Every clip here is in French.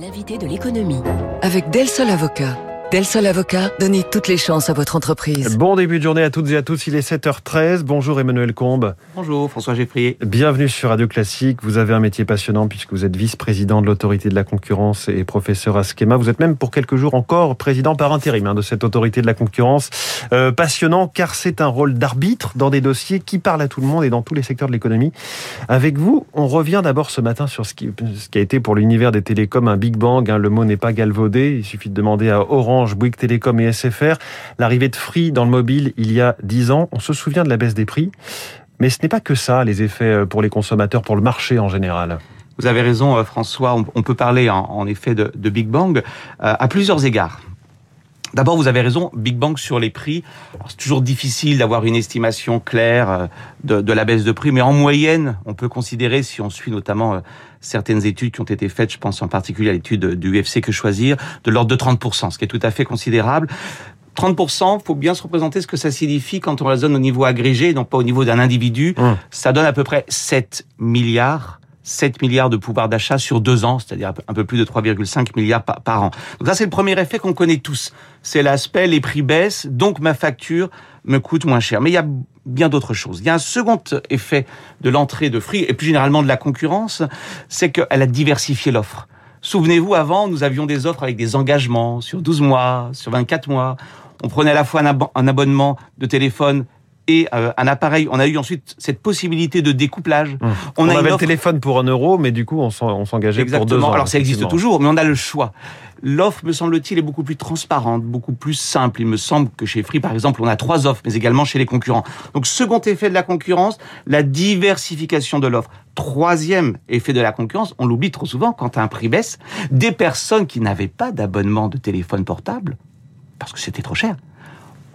L'invité de l'économie. Avec Del Sol Avocat. Del Sol Avocat, donnez toutes les chances à votre entreprise. Bon début de journée à toutes et à tous, il est 7h13. Bonjour Emmanuel Combe. Bonjour François Geffrier. Bienvenue sur Radio Classique. Vous avez un métier passionnant puisque vous êtes vice-président de l'autorité de la concurrence et professeur à Schema. Vous êtes même pour quelques jours encore président par intérim hein, de cette autorité de la concurrence. Euh, passionnant car c'est un rôle d'arbitre dans des dossiers qui parlent à tout le monde et dans tous les secteurs de l'économie. Avec vous, on revient d'abord ce matin sur ce qui, a été pour l'univers des télécoms un Big Bang. Hein. Le mot n'est pas galvaudé. Il suffit de demander à Orange Bouygues Télécom et SFR, l'arrivée de Free dans le mobile il y a 10 ans. On se souvient de la baisse des prix, mais ce n'est pas que ça, les effets euh, pour les consommateurs, pour le marché en général. Vous avez raison, euh, François. On peut parler en, effet de, Big Bang à plusieurs égards. D'abord, vous avez raison, Big Bang sur les prix. C'est toujours difficile d'avoir une estimation claire de, la baisse de prix, mais en moyenne, on peut considérer, si on suit notamment certaines études qui ont été faites, je pense en particulier à l'étude du UFC que choisir, de l'ordre de 30%, ce qui est tout à fait considérable. 30%, faut bien se représenter ce que ça signifie quand on raisonne au niveau agrégé, donc pas au niveau d'un individu. Mmh. Ça donne à peu près 7 milliards 7 milliards de pouvoir d'achat sur deux ans, c'est-à-dire un peu plus de 3,5 milliards par, an. Donc ça, c'est le premier effet qu'on connaît tous. C'est l'aspect, les prix baissent, donc ma facture me coûte moins cher. Mais il y a bien d'autres choses. Il y a un second effet de l'entrée de Free, et plus généralement de la concurrence, c'est qu'elle a diversifié l'offre. Souvenez-vous, avant, nous avions des offres avec des engagements sur 12 mois, sur 24 mois. On prenait à la fois un abonnement de téléphone et euh, un appareil. On a eu ensuite cette possibilité de découplage. Mmh. On, avait le téléphone pour un euro, mais du coup, on s'engageait pour deux ans. Alors, ça existe toujours, mais on a le choix. L'offre, me semble-t-il, est beaucoup plus transparente, beaucoup plus simple. Il me semble que chez Free, par exemple, on a trois offres, mais également chez les concurrents. Donc, second effet de la concurrence, la diversification de l'offre. Troisième effet de la concurrence, on l'oublie trop souvent, quand un prix baisse, des personnes qui n'avaient pas d'abonnement de téléphone portable, parce que c'était trop cher,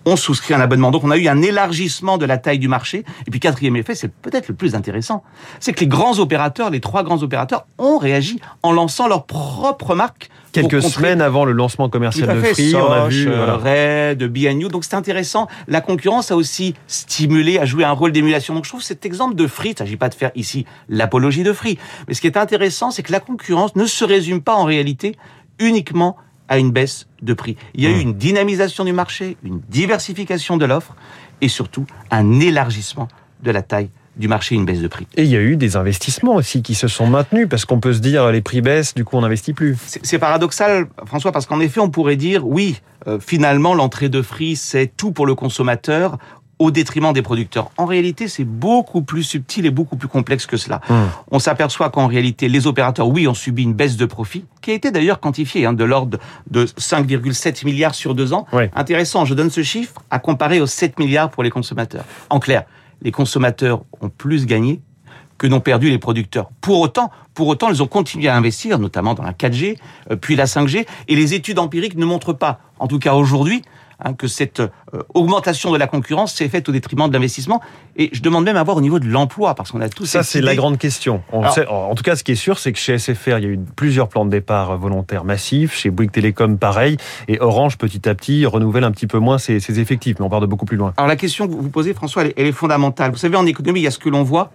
on souscrit un abonnement. Donc on a eu un élargissement de la taille du marché. Et puis quatrième effet, c'est peut-être le plus intéressant, c'est que les grands opérateurs, les trois grands opérateurs, ont réagi en lançant leur propre marque. Quelques semaines avant le lancement commercial de Free, on a vu euh, Red, BNU. Donc c'est intéressant. La concurrence a aussi stimulé à jouer un rôle d'émulation. Donc je trouve cet exemple de Free, il ne s'agit pas de faire ici l'apologie de Free, mais ce qui est intéressant, c'est que la concurrence ne se résume pas en réalité uniquement à une baisse de prix. Il y a eu mmh. une dynamisation du marché, une diversification de l'offre et surtout un élargissement de la taille du marché, une baisse de prix. Et il y a eu des investissements aussi qui se sont maintenus parce qu'on peut se dire les prix baissent, du coup on n'investit plus. C'est paradoxal, François, parce qu'en effet on pourrait dire oui, euh, finalement l'entrée de Free c'est tout pour le consommateur au détriment des producteurs. En réalité, c'est beaucoup plus subtil et beaucoup plus complexe que cela. Hmm. On s'aperçoit qu'en réalité, les opérateurs, oui, ont subi une baisse de profit, qui a été d'ailleurs quantifiée, hein, de l'ordre de 5,7 milliards sur deux ans. Intéressant, je donne ce chiffre à comparer aux 7 milliards pour les consommateurs. En clair, les consommateurs ont plus gagné que n'ont perdu les producteurs. Pour autant, pour autant, ils ont continué à investir, notamment dans la 4G, euh, puis la 5G, et les études empiriques ne montrent pas, en tout cas aujourd'hui, Hein, que cette euh, augmentation de la concurrence s'est faite au détriment de l'investissement. Et je demande même à voir au niveau de l'emploi, parce qu'on a tous... Ça, c'est la grande question. en tout cas, ce qui est sûr, c'est que chez SFR, il y a eu plusieurs plans de départ volontaires massifs. Chez Bouygues Télécom, pareil. Et Orange, petit à petit, renouvelle un petit peu moins ses, effectifs. Mais on part de beaucoup plus loin. Alors la question que vous posez, François, elle est fondamentale. Vous savez, en économie, il y a ce que l'on voit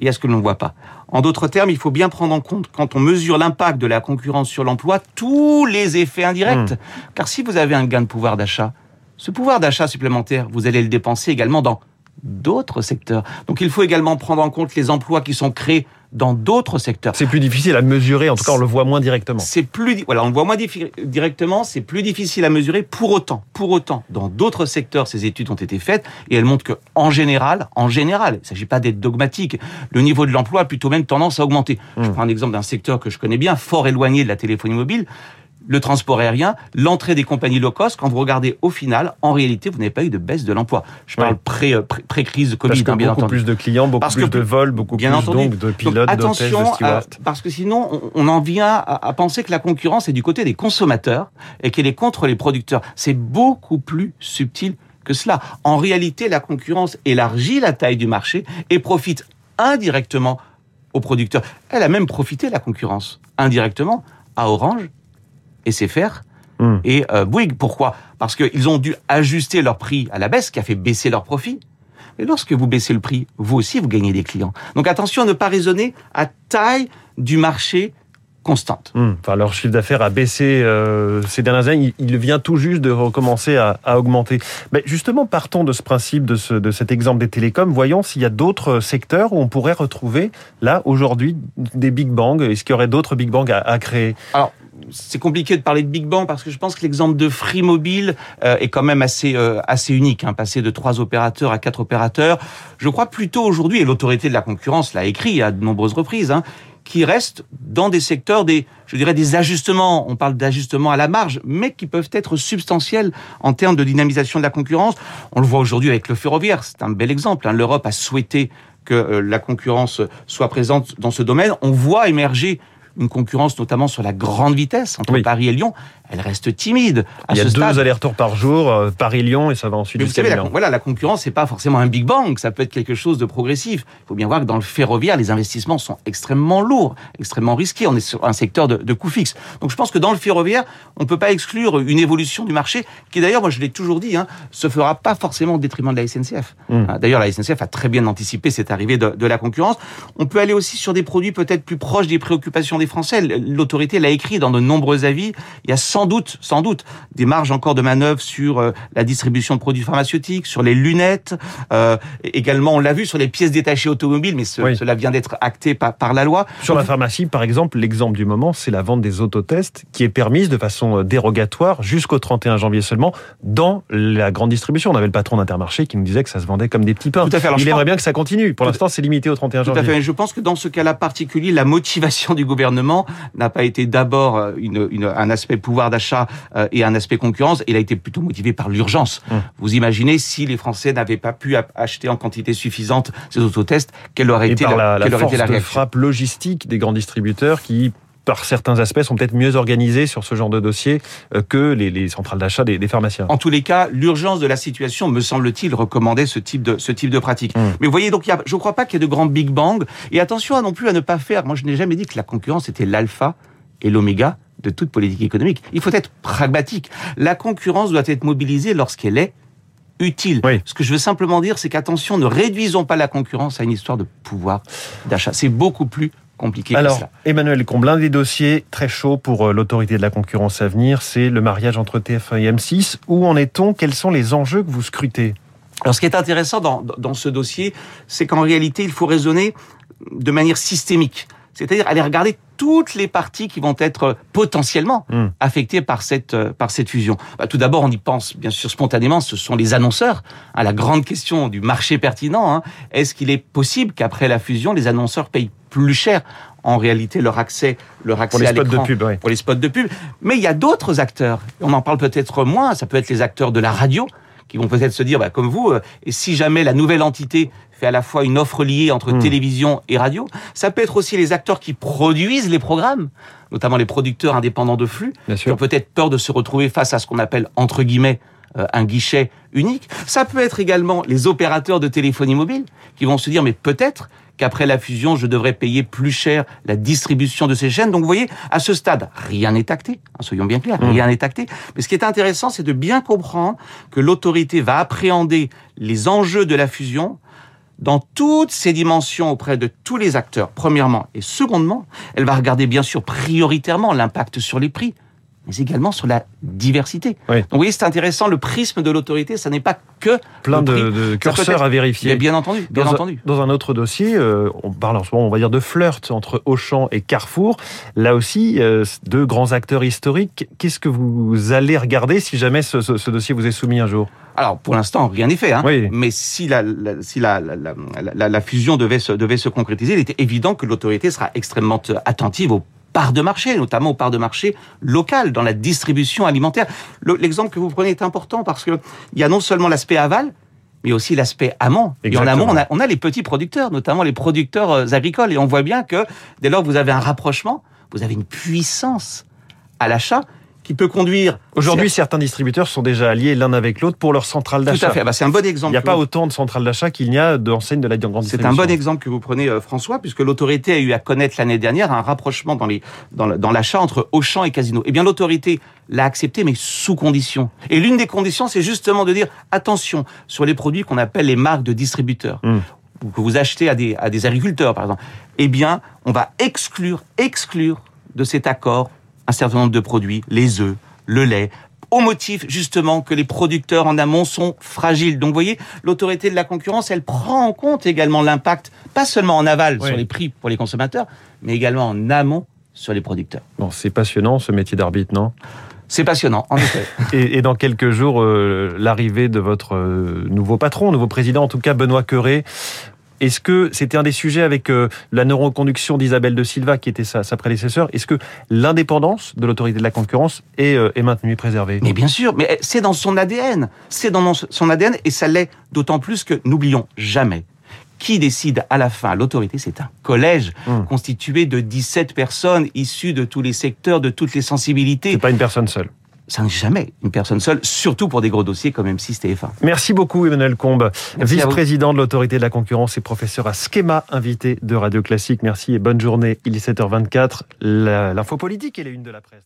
et à ce que l'on ne voit pas. En d'autres termes, il faut bien prendre en compte, quand on mesure l'impact de la concurrence sur l'emploi, tous les effets indirects. Hmm. Car si vous avez un gain de pouvoir d'achat, ce pouvoir d'achat supplémentaire, vous allez le dépenser également dans d'autres secteurs. Donc il faut également prendre en compte les emplois qui sont créés dans d'autres secteurs. C'est plus difficile à mesurer, en tout cas on le voit moins directement. C'est plus voilà, on le voit moins directement, c'est plus difficile à mesurer pour autant. Pour autant, dans d'autres secteurs, ces études ont été faites et elles montrent que en général, en général, il ne s'agit pas d'être dogmatique, le niveau de l'emploi a plutôt même tendance à augmenter. Je hmm. prends un exemple d'un secteur que je connais bien, fort éloigné de la téléphonie mobile le transport aérien, l'entrée des compagnies low cost, quand vous regardez au final, en réalité, vous n'avez pas eu de baisse de l'emploi. Je parle euh, pré-crise de Covid, parce que hein, beaucoup plus de clients, beaucoup plus de vols, beaucoup plus donc de pilotes, d'hôtesses, de stewards. parce que sinon, on, en vient à, penser que la concurrence est du côté des consommateurs et qu'elle est contre les producteurs. C'est beaucoup plus subtil que cela. En réalité, la concurrence élargit la taille du marché et profite indirectement aux producteurs. Elle a même profité, la concurrence, indirectement, à Orange SFR hmm. et euh, Bouygues. Pourquoi? Parce qu'ils ont dû ajuster leur prix à la baisse, qui a fait baisser leur profit. Et lorsque vous baissez le prix, vous aussi, vous gagnez des clients. Donc attention à ne pas raisonner à taille du marché constante. Hum, enfin, leur chiffre d'affaires a baissé euh, ces dernières années. Il, vient tout juste de recommencer à, augmenter. Mais justement, partons de ce principe, de, ce, de cet exemple des télécoms. Voyons s'il y a d'autres secteurs où on pourrait retrouver, là, aujourd'hui, des big bangs. Est-ce qu'il y aurait d'autres big bangs à, créer? Alors, c'est compliqué de parler de Big Bang parce que je pense que l'exemple de Free Mobile euh, est quand même assez euh, assez unique, hein, passer de trois opérateurs à quatre opérateurs. Je crois plutôt aujourd'hui, et l'autorité de la concurrence l'a écrit à de nombreuses reprises, hein, qui dans des secteurs des, je dirais, des ajustements. On parle d'ajustements à la marge, mais qui peuvent être substantiels en termes de dynamisation de la concurrence. On le voit aujourd'hui avec le ferroviaire. C'est un bel exemple. Hein. L'Europe a souhaité que euh, la concurrence soit présente dans ce domaine. On voit émerger une concurrence notamment sur la grande vitesse entre Paris et Lyon, elle reste timide. À Il y a deux allers-retours par jour, euh, Paris-Lyon, et ça va ensuite. Vous savez, la, voilà, la concurrence, c'est pas forcément un big bang, ça peut être quelque chose de progressif. Il faut bien voir que dans le ferroviaire, les investissements sont extrêmement lourds, extrêmement risqués. On est sur un secteur de, de coûts fixes. Donc je pense que dans le ferroviaire, on peut pas exclure une évolution du marché, qui d'ailleurs, moi je l'ai toujours dit, hein, se fera pas forcément au détriment de la SNCF. Hmm. Hein, d'ailleurs, la SNCF a très bien anticipé cette arrivée de, de la concurrence. On peut aller aussi sur des produits peut-être plus proches des préoccupations des Français. L'autorité l'a écrit dans de nombreux avis. Il y a sans doute, sans doute, des marges encore de manœuvre sur euh, la distribution de produits pharmaceutiques, sur les lunettes. Euh, également, on l'a vu sur les pièces détachées automobiles, mais cela vient d'être acté par, par, la loi. Sur la pharmacie, par exemple, l'exemple du moment, c'est la vente des autotests qui est permise de façon euh, dérogatoire jusqu'au 31 janvier seulement dans la grande distribution. On avait le patron d'Intermarché qui nous disait que ça se vendait comme des petits pains. Tout à fait. Il aimerait bien que ça continue. Pour l'instant, c'est limité au 31 janvier. Tout à fait. Je pense que dans ce cas-là particulier, la motivation du gouvernement n'a pas été d'abord une, une, un aspect pouvoir d'achat euh, et un aspect concurrence. Il a été plutôt motivé par l'urgence. Hum. Vous imaginez si les Français n'avaient pas pu acheter en quantité suffisante ces autotests, quelle aurait été la, la, force de frappe logistique des grands distributeurs qui par certains aspects, sont peut-être mieux organisés sur ce genre de dossier euh, que les, centrales d'achat des, pharmaciens. En tous les cas, l'urgence de la situation, me semble-t-il, recommandait ce type de, ce type de pratique. Hum. Mais vous voyez, donc, je ne crois pas qu'il y ait de grands big bang. Et attention à non plus à ne pas faire. Moi, je n'ai jamais dit que la concurrence était l'alpha et l'oméga de toute politique économique. Il faut être pragmatique. La concurrence doit être mobilisée lorsqu'elle est utile. Ce que je veux simplement dire, c'est qu'attention, ne réduisons pas la concurrence à une histoire de pouvoir d'achat. C'est beaucoup plus compliqué Alors, que cela. Emmanuel Comblin, des dossiers très chauds pour euh, l'autorité de la concurrence à venir, c'est le mariage entre TF1 et M6. Où en est-on? Quels sont les enjeux que vous scrutez? Alors, ce qui est intéressant dans, dans ce dossier, c'est qu'en réalité, il faut raisonner de manière systémique. C'est-à-dire aller regarder toutes les parties qui vont être potentiellement hmm. affectées par cette euh, par cette fusion. Bah, tout d'abord, on y pense bien sûr spontanément. Ce sont les annonceurs. Hein, la grande question du marché pertinent. Hein, Est-ce qu'il est possible qu'après la fusion, les annonceurs payent plus cher en réalité leur accès leur accès pour les spots de pub pour les spots de pub mais il y a d'autres acteurs on en parle peut-être moins ça peut être les acteurs de la radio qui vont peut-être se dire, bah, comme vous, euh, et si jamais la nouvelle entité fait à la fois une offre liée entre hmm. télévision et radio, ça peut être aussi les acteurs qui produisent les programmes, notamment les producteurs indépendants de flux, qui ont peut-être peur de se retrouver face à ce qu'on appelle, entre guillemets, euh, un guichet unique. Ça peut être également les opérateurs de téléphonie mobile qui vont se dire mais peut-être qu'après la fusion, je devrais payer plus cher la distribution de ces chaînes. Donc vous voyez, à ce stade, rien n'est acté, hein, soyons bien clairs, mmh. rien n'est acté. Mais ce qui est intéressant, c'est de bien comprendre que l'autorité va appréhender les enjeux de la fusion dans toutes ses dimensions auprès de tous les acteurs, premièrement. Et secondement, elle va regarder bien sûr prioritairement l'impact sur les prix, mais également sur la diversité. Donc vous voyez, c'est intéressant, le prisme de l'autorité, ça n'est pas que plein de, de, curseurs à vérifier. bien entendu, bien dans entendu. Un, dans un autre dossier, euh, on parle en ce moment, on va dire, de flirt entre Auchan et Carrefour. Là aussi, euh, deux grands acteurs historiques. Qu'est-ce que vous allez regarder si jamais ce, ce, dossier vous est soumis un jour? Alors pour l'instant rien n'est fait, hein. mais si la, la si la, la, la, fusion devait se, devait se concrétiser, il était évident que l'autorité sera extrêmement attentive aux parts de marché, notamment aux parts de marché locales dans la distribution alimentaire. L'exemple que vous prenez est important parce que il y a non seulement l'aspect aval, mais aussi l'aspect amont. Et en amont, on a, on a les petits producteurs, notamment les producteurs euh, agricoles. Et on voit bien que dès lors que vous avez un rapprochement, vous avez une puissance à l'achat qui peut conduire. Aujourd'hui, certains distributeurs sont déjà alliés l'un avec l'autre pour leur centrale d'achat. Tout à fait. Bah, c'est un bon exemple. Il n'y a pas autant de centrales d'achat qu'il n'y a d'enseignes de la grande distribution. C'est un bon exemple que vous prenez, euh, François, puisque l'autorité a eu à connaître l'année dernière un rapprochement dans les dans l'achat entre Auchan et Casino. Eh bien, l'autorité l'a accepté, mais sous condition. Et l'une des conditions, c'est justement de dire attention sur les produits qu'on appelle les marques de distributeurs. Hmm. que vous achetez à des, à des agriculteurs, par exemple, eh bien, on va exclure, exclure de cet accord un certain nombre de produits, les œufs, le lait, au motif justement que les producteurs en amont sont fragiles. Donc vous voyez, l'autorité de la concurrence, elle prend en compte également l'impact, pas seulement en aval Oui. sur les prix pour les consommateurs, mais également en amont sur les producteurs. Bon, c'est passionnant ce métier d'arbitre, non? C'est passionnant, en effet. et, et dans quelques jours, euh, l'arrivée de votre euh, nouveau patron, nouveau président, en tout cas Benoît Cœuré. Est-ce que c'était un des sujets avec euh, la neuroconduction d'Isabelle de Silva, qui était sa, sa prédécesseur Est-ce que l'indépendance de l'autorité de la concurrence est, euh, est maintenue et préservée? Mais bien sûr, mais c'est dans son ADN. C'est dans son ADN et ça l'est d'autant plus que n'oublions jamais. Qui décide à la fin? L'autorité, c'est un collège Hum. constitué de 17 personnes issues de tous les secteurs, de toutes les sensibilités. C'est pas une personne seule. Ça n'est jamais une personne seule, surtout pour des gros dossiers comme M6 TF1. Merci beaucoup Emmanuel Combe, vice-président de l'autorité de la concurrence et professeur à Schema, invité de Radio Classique. Merci et bonne journée. Il est 7h24. La- L'info politique et les une de la presse.